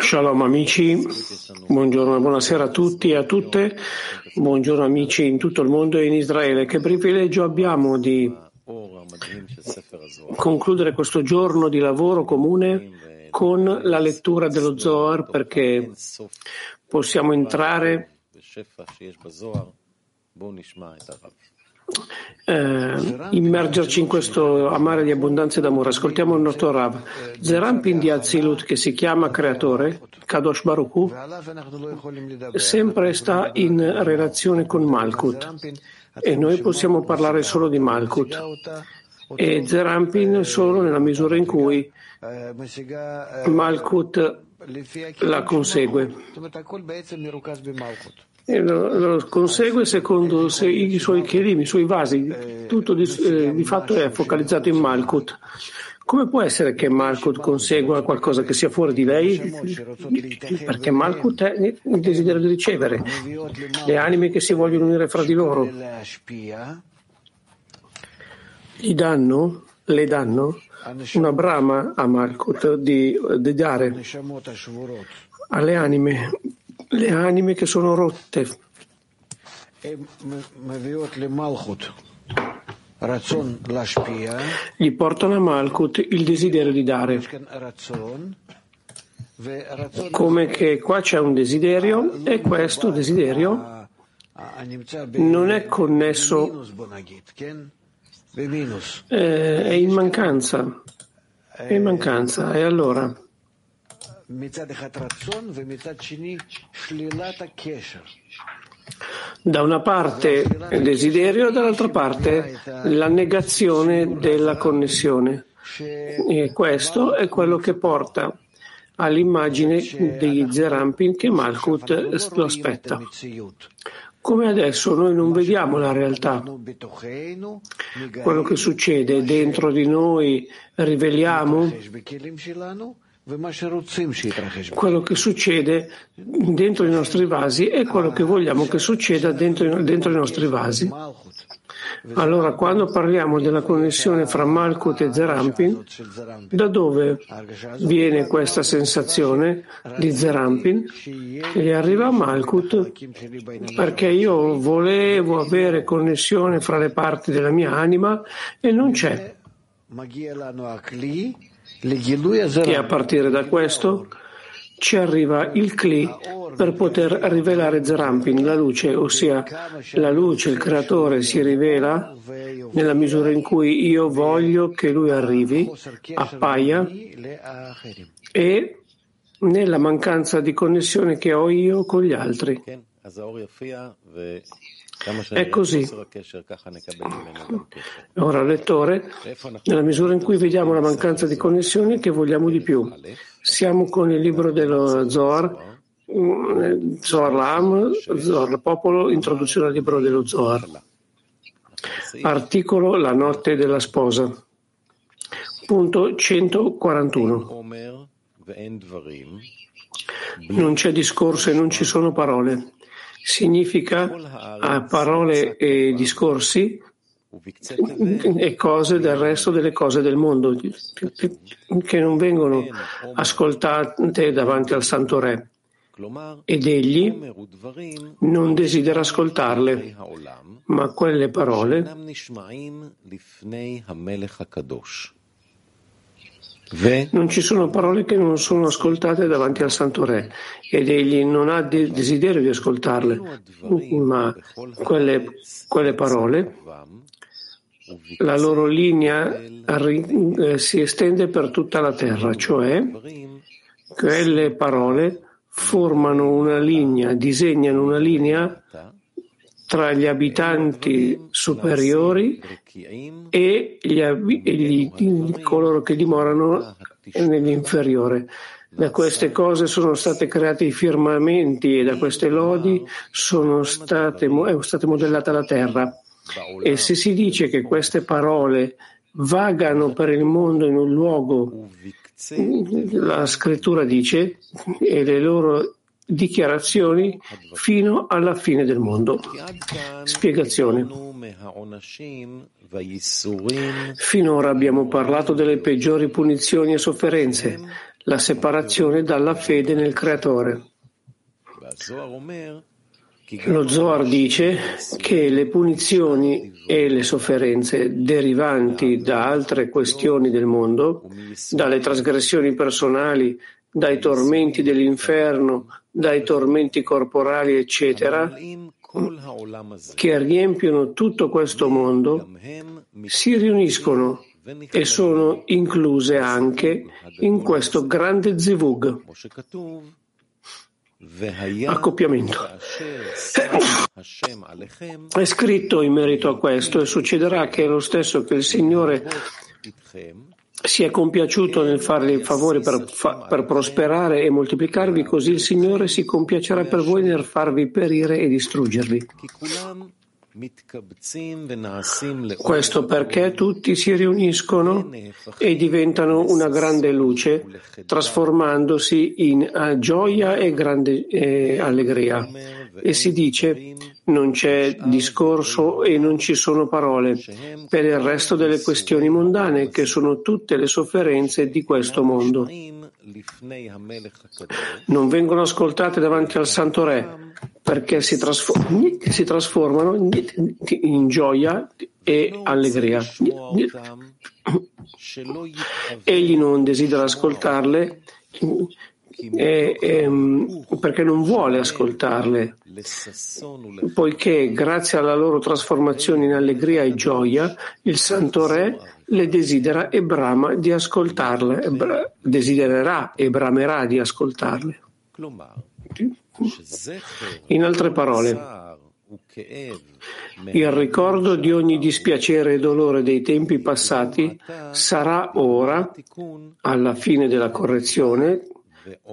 Shalom amici, buongiorno e buonasera a tutti e a tutte, buongiorno amici in tutto il mondo e in Israele. Che privilegio abbiamo di concludere questo giorno di lavoro comune con la lettura dello Zohar perché possiamo entrare eh, immergerci in questo amare di abbondanza ed amore. Ascoltiamo il nostro Rav. Zerampin di Azilut, che si chiama creatore, Kadosh Baruch sempre sta in relazione con Malkut e noi possiamo parlare solo di Malkut e Zerampin solo nella misura in cui Malkut la consegue e lo, lo consegue secondo se, i suoi kelim, i suoi vasi, tutto di, eh, di, fatto è focalizzato in Malkut. Come può essere che Malkut consegua qualcosa che sia fuori di lei? Perché Malkut è il desiderio di ricevere, le anime che si vogliono unire fra di loro. Gli danno, le danno una brama a Malkut di, di dare alle anime le anime che sono rotte. Gli portano a Malkut il desiderio di dare. Come che qua c'è un desiderio e questo desiderio non è connesso, eh, è in mancanza. È in mancanza. E allora? Da una parte il desiderio, dall'altra parte la negazione della connessione. E questo è quello che porta all'immagine di Zerampin che Malkut lo aspetta. Come adesso noi non vediamo la realtà, quello che succede dentro di noi riveliamo quello che succede dentro i nostri vasi è quello che vogliamo che succeda dentro, dentro i nostri vasi. Allora, quando parliamo della connessione fra Malkut e Zerampin, da dove viene questa sensazione di Zerampin? E arriva a Malkut perché io volevo avere connessione fra le parti della mia anima e non c'è. E a partire da questo ci arriva il Kli per poter rivelare Zerampin, la luce, ossia la luce, il creatore si rivela nella misura in cui io voglio che lui arrivi, appaia e nella mancanza di connessione che ho io con gli altri. È così. Ora, lettore, nella misura in cui vediamo la mancanza di connessione, che vogliamo di più? Siamo con il libro dello Zohar, Zohar Lam, Zohar Popolo, introduzione al libro dello Zohar. Articolo La notte della sposa. Punto 141. Non c'è discorso e non ci sono parole significa a parole e discorsi e cose del resto delle cose del mondo che non vengono ascoltate davanti al Santo Re. Ed egli non desidera ascoltarle, ma quelle parole non ci sono parole che non sono ascoltate davanti al Santo Re ed egli non ha de- desiderio di ascoltarle, ma quelle, quelle parole, la loro linea eh, si estende per tutta la terra, cioè quelle parole formano una linea, disegnano una linea tra gli abitanti superiori e, gli, gli, coloro che dimorano nell'inferiore. Da queste cose sono state create i firmamenti e da queste lodi state, è stata modellata la terra. E se si dice che queste parole vagano per il mondo in un luogo, la scrittura dice, e le loro dichiarazioni fino alla fine del mondo. Spiegazione. Finora abbiamo parlato delle peggiori punizioni e sofferenze, la separazione dalla fede nel Creatore. Lo Zohar dice che le punizioni e le sofferenze derivanti da altre questioni del mondo, dalle trasgressioni personali, dai tormenti dell'inferno, dai tormenti corporali, eccetera, che riempiono tutto questo mondo, si riuniscono e sono incluse anche in questo grande zivug accoppiamento. È scritto in merito a questo e succederà che è lo stesso che il Signore si è compiaciuto nel farvi il favore per, per, prosperare e moltiplicarvi, così il Signore si compiacerà per voi nel farvi perire e distruggervi. Questo perché tutti si riuniscono e diventano una grande luce, trasformandosi in gioia e grande eh, allegria. E si dice non c'è discorso e non ci sono parole per il resto delle questioni mondane, che sono tutte le sofferenze di questo mondo. Non vengono ascoltate davanti al Santo Re perché si, trasform- si trasformano in gioia e allegria. Egli non desidera ascoltarle e, e, perché non vuole ascoltarle, poiché grazie alla loro trasformazione in allegria e gioia, il Santo Re le desidera e brama di ascoltarle, e desidererà e bramerà di ascoltarle. In altre parole, il ricordo di ogni dispiacere e dolore dei tempi passati sarà ora, alla fine della correzione,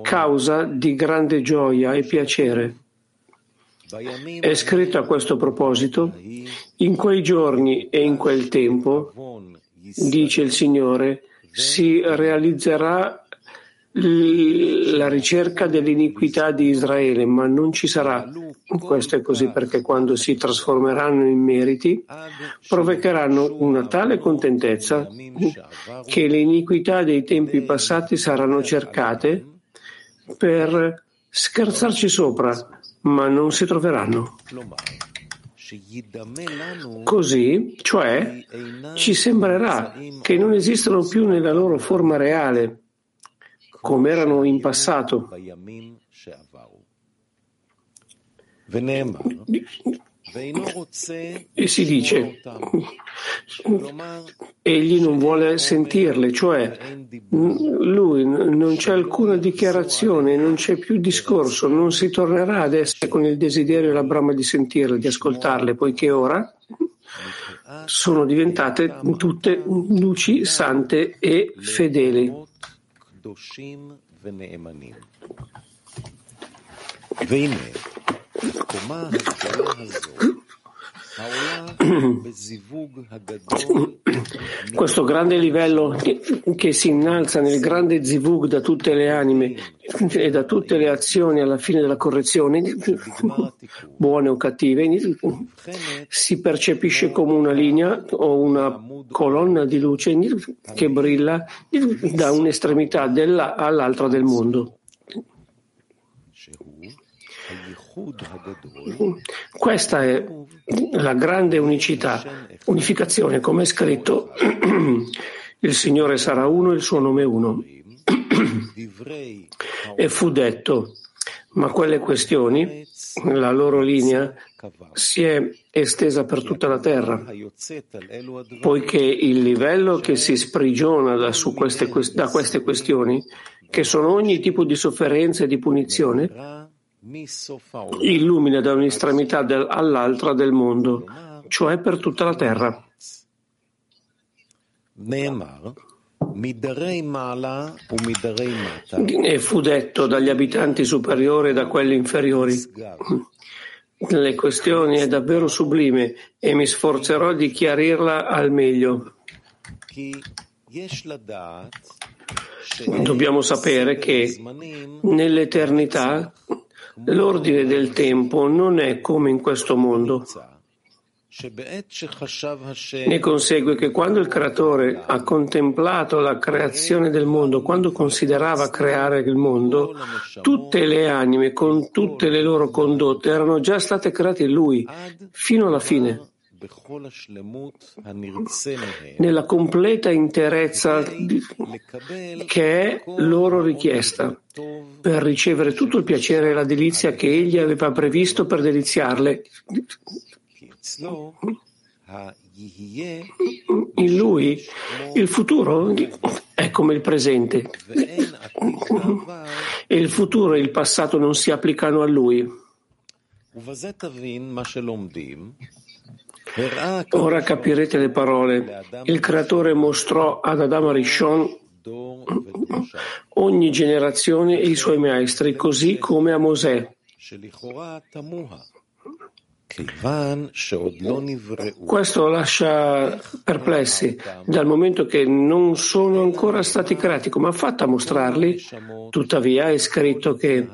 causa di grande gioia e piacere. È scritto a questo proposito, in quei giorni e in quel tempo, dice il Signore, si realizzerà la ricerca dell'iniquità di Israele, ma non ci sarà. Questo è così perché quando si trasformeranno in meriti, provocheranno una tale contentezza che le iniquità dei tempi passati saranno cercate per scherzarci sopra, ma non si troveranno. Così, cioè, ci sembrerà che non esistono più nella loro forma reale come erano in passato. E si dice, egli non vuole sentirle, cioè lui non c'è alcuna dichiarazione, non c'è più discorso, non si tornerà ad essere con il desiderio e la brama di sentirle, di ascoltarle, poiché ora sono diventate tutte luci sante e fedeli. Bene. Questo grande livello che si innalza nel grande zivug da tutte le anime e da tutte le azioni alla fine della correzione, buone o cattive, si percepisce come una linea o una colonna di luce che brilla da un'estremità della all'altra del mondo. Questa è la grande unicità, unificazione, come è scritto, il Signore sarà uno, il suo nome uno. e fu detto, ma quelle questioni, la loro linea, si è estesa per tutta la terra, poiché il livello che si sprigiona da, queste, da queste questioni, che sono ogni tipo di sofferenza e di punizione, illumina da un'estremità all'altra del mondo, cioè per tutta la terra. E fu detto dagli abitanti superiori e da quelli inferiori. Le questioni è davvero sublime e mi sforzerò di chiarirla al meglio. Dobbiamo sapere che nell'eternità L'ordine del tempo non è come in questo mondo. Ne consegue che quando il creatore ha contemplato la creazione del mondo, quando considerava creare il mondo, tutte le anime con tutte le loro condotte erano già state create in lui, fino alla fine nella completa interezza che è loro richiesta. per ricevere tutto il piacere e la delizia che egli aveva previsto per deliziarle. In lui il futuro è come il presente. E il futuro e il passato non si applicano a lui. Ora capirete le parole. Il creatore mostrò ad Adamo Rishon ogni generazione e i suoi maestri, così come a Mosè. Questo lascia perplessi, dal momento che non sono ancora stati creati. Come ha fatto a mostrarli? Tuttavia è scritto che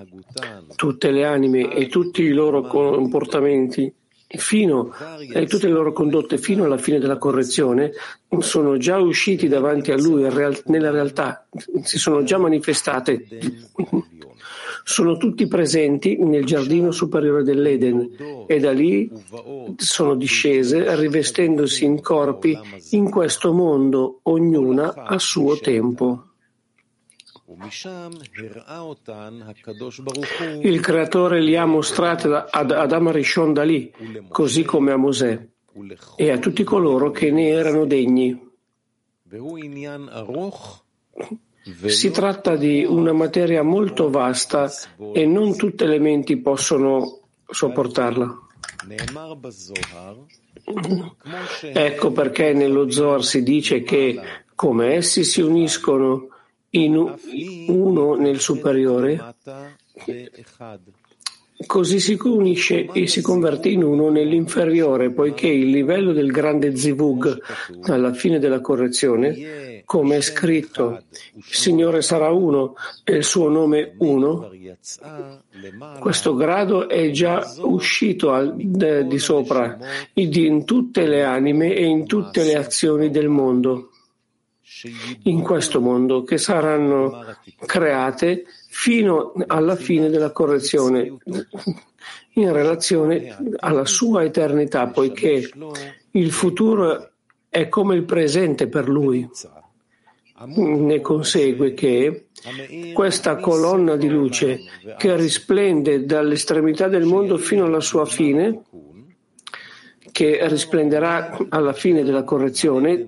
tutte le anime e tutti i loro comportamenti fino e tutte le loro condotte fino alla fine della correzione sono già usciti davanti a lui nella realtà, si sono già manifestate. Sono tutti presenti nel giardino superiore dell'Eden e da lì sono discese rivestendosi in corpi in questo mondo, ognuna a suo tempo. Il creatore li ha mostrate ad Adam Rishon da lì, così come a Mosè, e a tutti coloro che ne erano degni. Si tratta di una materia molto vasta e non tutte le menti possono sopportarla. Ecco perché nello Zohar si dice che come essi si uniscono in uno nel superiore, così si unisce e si converte in uno nell'inferiore, poiché il livello del grande zivug alla fine della correzione, come è scritto, il Signore sarà uno e il suo nome uno, questo grado è già uscito al, di sopra in tutte le anime e in tutte le azioni del mondo in questo mondo che saranno create fino alla fine della correzione in relazione alla sua eternità, poiché il futuro è come il presente per lui. Ne consegue che questa colonna di luce che risplende dall'estremità del mondo fino alla sua fine, che risplenderà alla fine della correzione,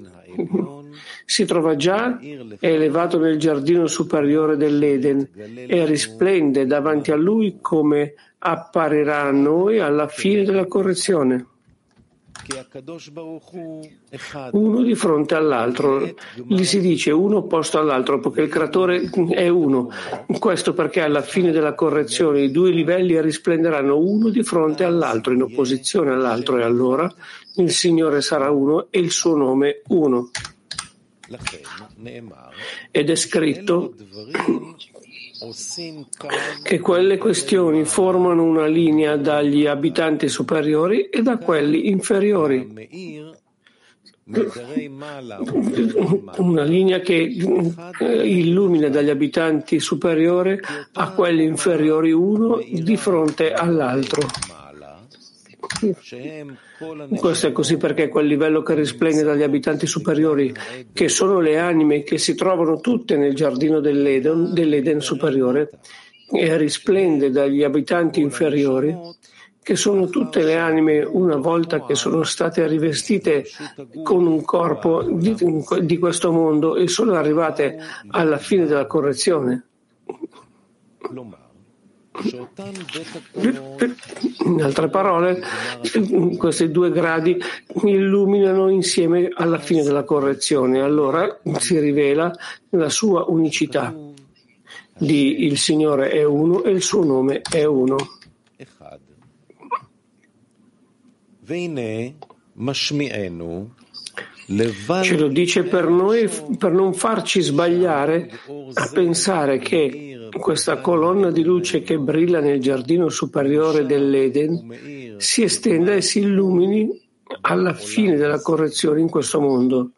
si trova già elevato nel giardino superiore dell'Eden e risplende davanti a lui come apparirà a noi alla fine della correzione. Uno di fronte all'altro, gli si dice uno opposto all'altro perché il creatore è uno. Questo perché alla fine della correzione i due livelli risplenderanno uno di fronte all'altro, in opposizione all'altro, e allora il Signore sarà uno e il suo nome uno. Ed è scritto che quelle questioni formano una linea dagli abitanti superiori e da quelli inferiori. Una linea che eh, illumina dagli abitanti superiori a quelli inferiori uno di fronte all'altro. Questo è così perché quel livello che risplende dagli abitanti superiori, che sono le anime che si trovano tutte nel giardino dell'Eden, dell'Eden superiore, e risplende dagli abitanti inferiori, che sono tutte le anime una volta che sono state rivestite con un corpo di, di questo mondo e sono arrivate alla fine della correzione. In altre parole, questi due gradi illuminano insieme alla fine della correzione. Allora si rivela la sua unicità di il Signore è uno e il suo nome è uno. Ce lo dice per noi per non farci sbagliare a pensare che questa colonna di luce che brilla nel giardino superiore dell'Eden si estenda e si illumini alla fine della correzione in questo mondo.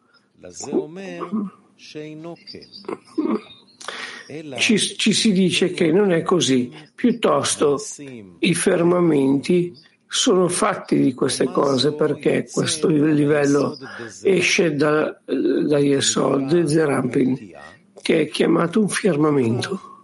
Ci, ci, si dice che non è così, piuttosto i fermamenti sono fatti di queste cose perché questo livello esce da, da Yesod Zerampin, che è chiamato un firmamento.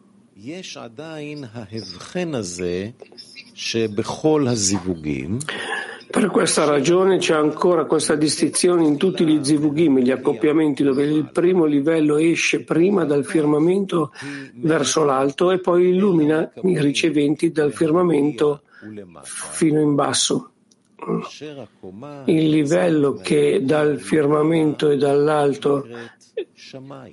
Per questa ragione c'è ancora questa distinzione in tutti gli zivugim, gli accoppiamenti, dove il primo livello esce prima dal firmamento verso l'alto e poi illumina i riceventi dal firmamento fino in basso. Il livello che dal firmamento e dall'alto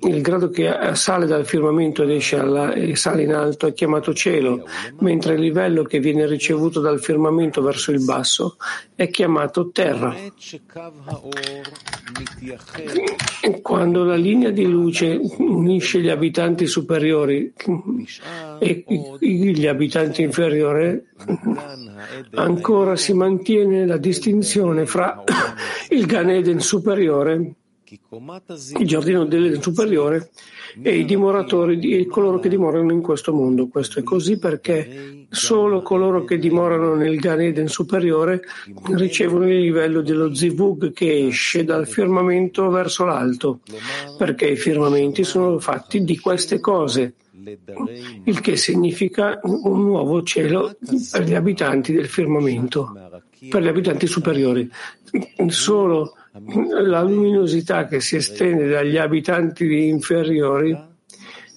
il grado che sale dal firmamento ed esce alla, e sale in alto è chiamato cielo, mentre il livello che viene ricevuto dal firmamento verso il basso è chiamato terra. Quando la linea di luce unisce gli abitanti superiori e gli abitanti inferiori, ancora si mantiene la distinzione fra il Gan Eden superiore il giardino dell'Eden superiore e i dimoratori e coloro che dimorano in questo mondo. Questo è così perché solo coloro che dimorano nel Gan Eden superiore ricevono il livello dello zivug che esce dal firmamento verso l'alto, perché i firmamenti sono fatti di queste cose, il che significa un nuovo cielo per gli abitanti del firmamento, per gli abitanti superiori. Solo la luminosità che si estende dagli abitanti inferiori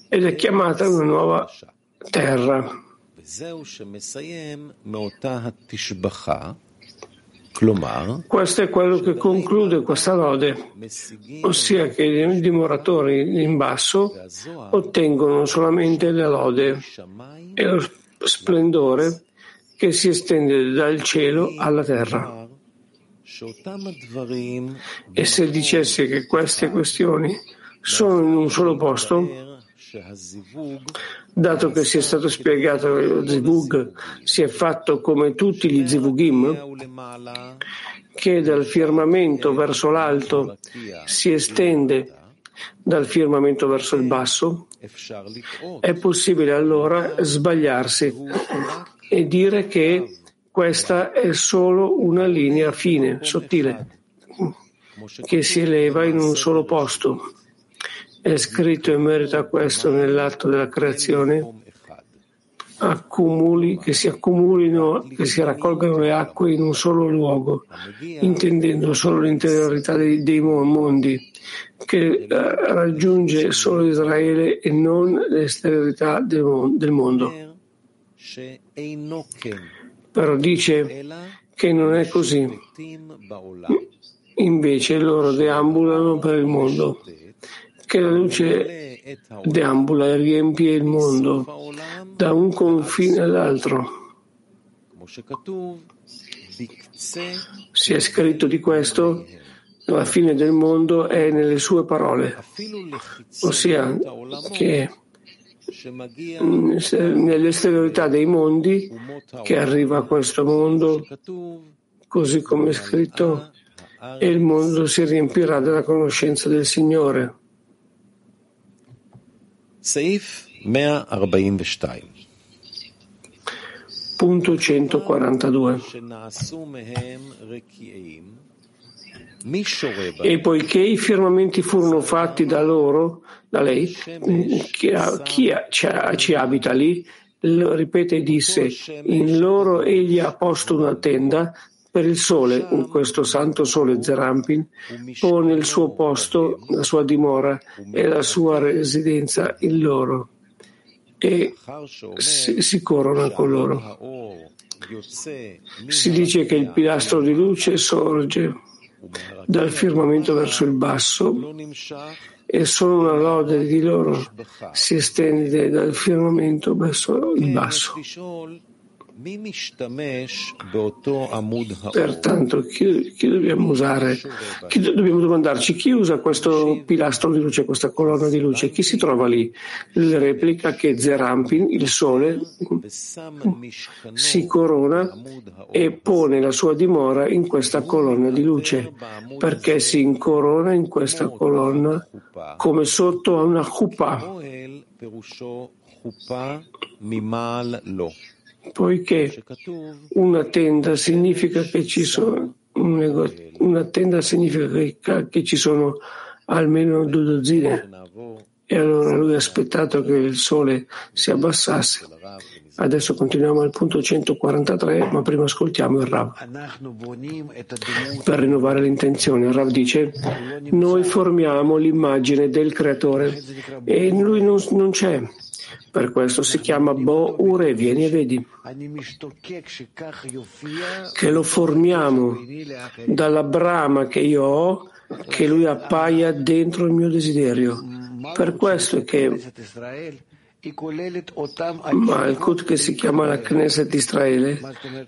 ed è chiamata una nuova terra. Questo è quello che conclude questa lode, ossia che i dimoratori in basso ottengono solamente la lode e lo splendore che si estende dal cielo alla terra. E se dicesse che queste questioni sono in un solo posto, dato che si è stato spiegato che lo zivug si è fatto come tutti gli zivugim, che dal firmamento verso l'alto si estende dal firmamento verso il basso, è possibile allora sbagliarsi e dire che questa è solo una linea fine, sottile, che si eleva in un solo posto. È scritto in merito a questo nell'atto della creazione accumuli, che si accumulino, che si raccolgano le acque in un solo luogo, intendendo solo l'interiorità dei, dei mondi, che eh, raggiunge solo Israele e non l'esteriorità del, del mondo. Però dice che non è così. Invece loro deambulano per il mondo, che la luce deambula e riempie il mondo da un confine all'altro. Si è scritto di questo, la fine del mondo è nelle sue parole, ossia che nell'esteriorità dei mondi che arriva a questo mondo, così come è scritto, e il mondo si riempirà della conoscenza del Signore. Punto 142. E poiché i firmamenti furono fatti da loro, da lei, chi, chi ci abita lì, ripete e disse, in loro egli ha posto una tenda per il sole, questo santo sole Zerampin, pone il suo posto, la sua dimora e la sua residenza in loro. E si, si corona con loro. Si dice che il pilastro di luce sorge dal firmamento verso il basso e solo una lode di loro si estende dal firmamento verso il basso. Pertanto, chi, chi, dobbiamo usare? Chi, dobbiamo domandarci chi usa questo pilastro di luce, questa colonna di luce? Chi si trova lì? Il replica che Zerampin, il sole, si corona e pone la sua dimora in questa colonna di luce, perché si incorona in questa colonna come sotto a una chuppah poiché una tenda significa che ci sono, una tenda significa che ci sono almeno due dozzine. E allora lui ha aspettato che il sole si abbassasse. Adesso continuiamo al punto 143, ma prima ascoltiamo il Rav. Per rinnovare l'intenzione, il Rav dice, noi formiamo l'immagine del creatore e lui non, non c'è. Per questo si chiama Bo Ure, vieni e vedi. Che lo formiamo dalla brama che io ho, che lui appaia dentro il mio desiderio. Per questo è che Malkut, che si chiama la Knesset Israele,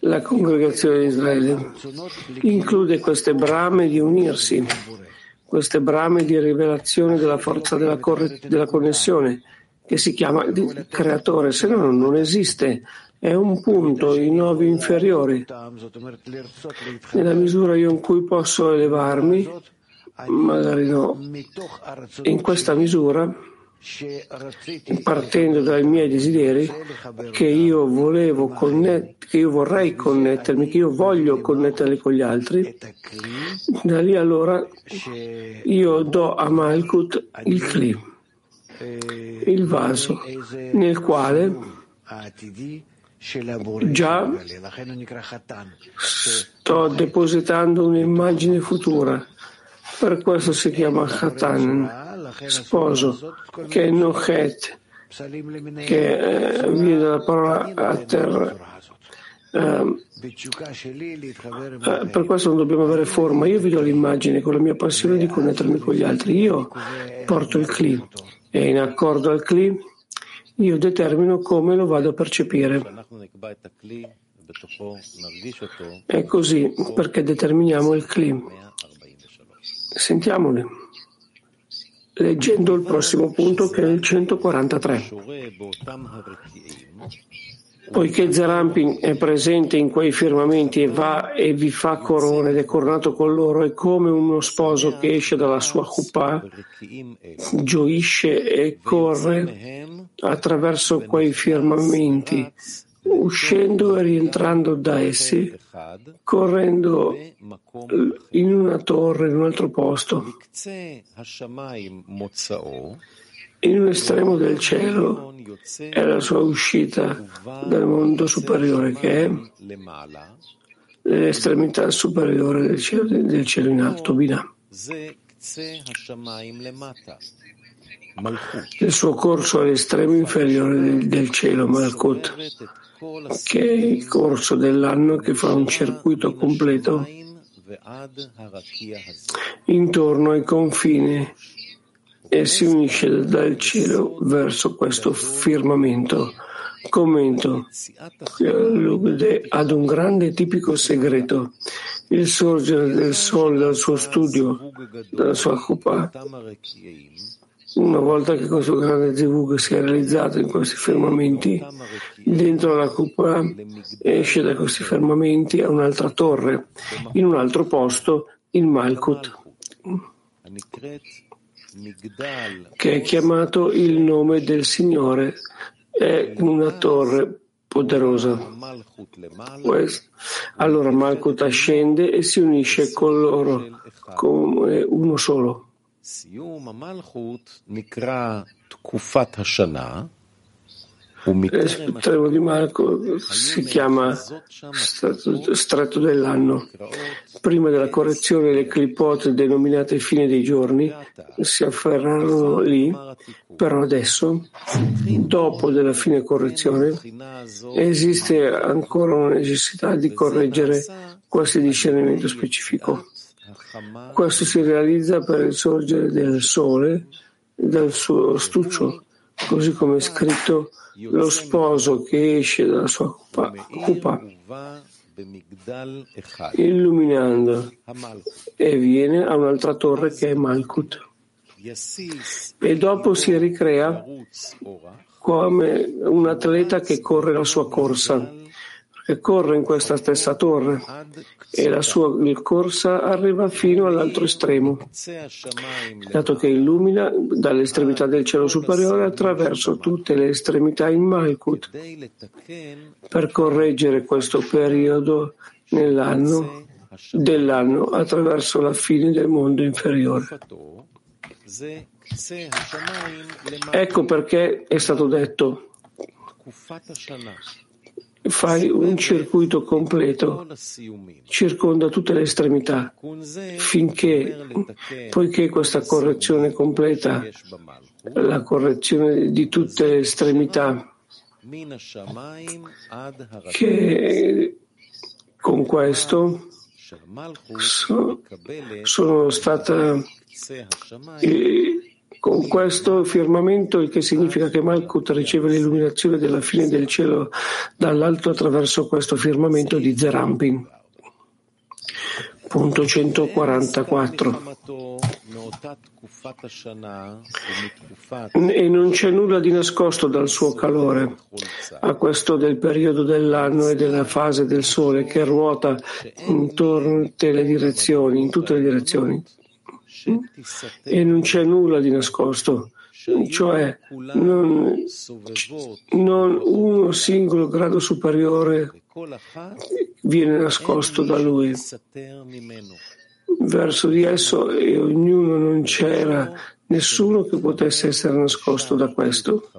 la congregazione di Israele, include queste brame di unirsi, queste brame di rivelazione della forza della, corre- della connessione che si chiama creatore, se no non esiste, è un punto in novi inferiori. Nella misura in cui posso elevarmi, magari no, in questa misura, partendo dai miei desideri, che io volevo connet- che io vorrei connettermi, che io voglio connetterli con gli altri, da lì allora io do a Malkut il clip il vaso nel quale già sto depositando un'immagine futura. Per questo si chiama Khatan, sposo, che è Nochet, che eh, viene dalla parola a terra. Uh, per questo non dobbiamo avere forma. Io vi do l'immagine con la mia passione di connettermi con gli altri. Io porto il clip e in accordo al Kli io determino come lo vado a percepire. È così perché determiniamo il Kli. Sentiamoli. Leggendo il prossimo punto che è il 143. Poiché Zerampin è presente in quei firmamenti e va e vi fa corona ed è coronato con loro, è come uno sposo che esce dalla sua chuppah, gioisce e corre attraverso quei firmamenti, uscendo e rientrando da essi, correndo in una torre, in un altro posto in un estremo del cielo è la sua uscita dal mondo superiore che è l'estremità superiore del cielo, del cielo in alto, Binah. Il suo corso all'estremo inferiore del, del cielo, Malkut, che è il corso dell'anno che fa un circuito completo intorno ai confini e si unisce dal cielo verso questo firmamento. Commento ad un grande tipico segreto, il sorgere del sole dal suo studio, dalla sua cupa. Una volta che questo grande zivug si è realizzato in questi firmamenti, dentro la cupola esce da questi firmamenti a un'altra torre, in un altro posto, il Malkut che è chiamato il nome del Signore, è una torre poderosa. Allora Malkut ascende e si unisce con loro come uno solo. L'estremo di Marco si chiama strato, strato dell'anno. Prima della correzione le clipot denominate fine dei giorni si afferrarono lì, però adesso, dopo della fine correzione, esiste ancora una necessità di correggere questo discernimento specifico. Questo si realizza per il sorgere del sole dal suo stuccio così come è scritto lo sposo che esce dalla sua cupa illuminando e viene a un'altra torre che è Malkut. E dopo si ricrea come un atleta che corre la sua corsa che corre in questa stessa torre e la sua corsa arriva fino all'altro estremo, dato che illumina dall'estremità del cielo superiore attraverso tutte le estremità in Malkut per correggere questo periodo nell'anno dell'anno attraverso la fine del mondo inferiore. Ecco perché è stato detto fai un circuito completo, circonda tutte le estremità, finché, poiché questa correzione completa, la correzione di tutte le estremità, che con questo so, sono stata eh, con questo firmamento, il che significa che Malkut riceve l'illuminazione della fine del cielo dall'alto attraverso questo firmamento di Zerampin. Punto 144. E non c'è nulla di nascosto dal suo calore a questo del periodo dell'anno e della fase del sole che ruota in tutte le direzioni, in tutte le direzioni e non c'è nulla di nascosto, cioè non, non uno singolo grado superiore viene nascosto da lui. Verso di esso e ognuno non c'era nessuno che potesse essere nascosto da questo,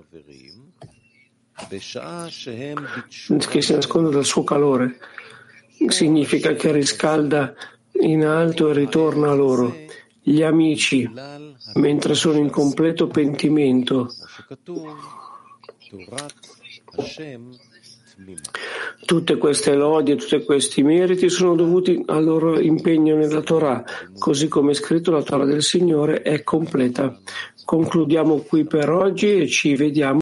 che si nasconde dal suo calore. Significa che riscalda in alto e ritorna a loro gli amici mentre sono in completo pentimento. Tutte queste lodi e tutti questi meriti sono dovuti al loro impegno nella Torah, così come è scritto la Torah del Signore è completa. Concludiamo qui per oggi e ci vediamo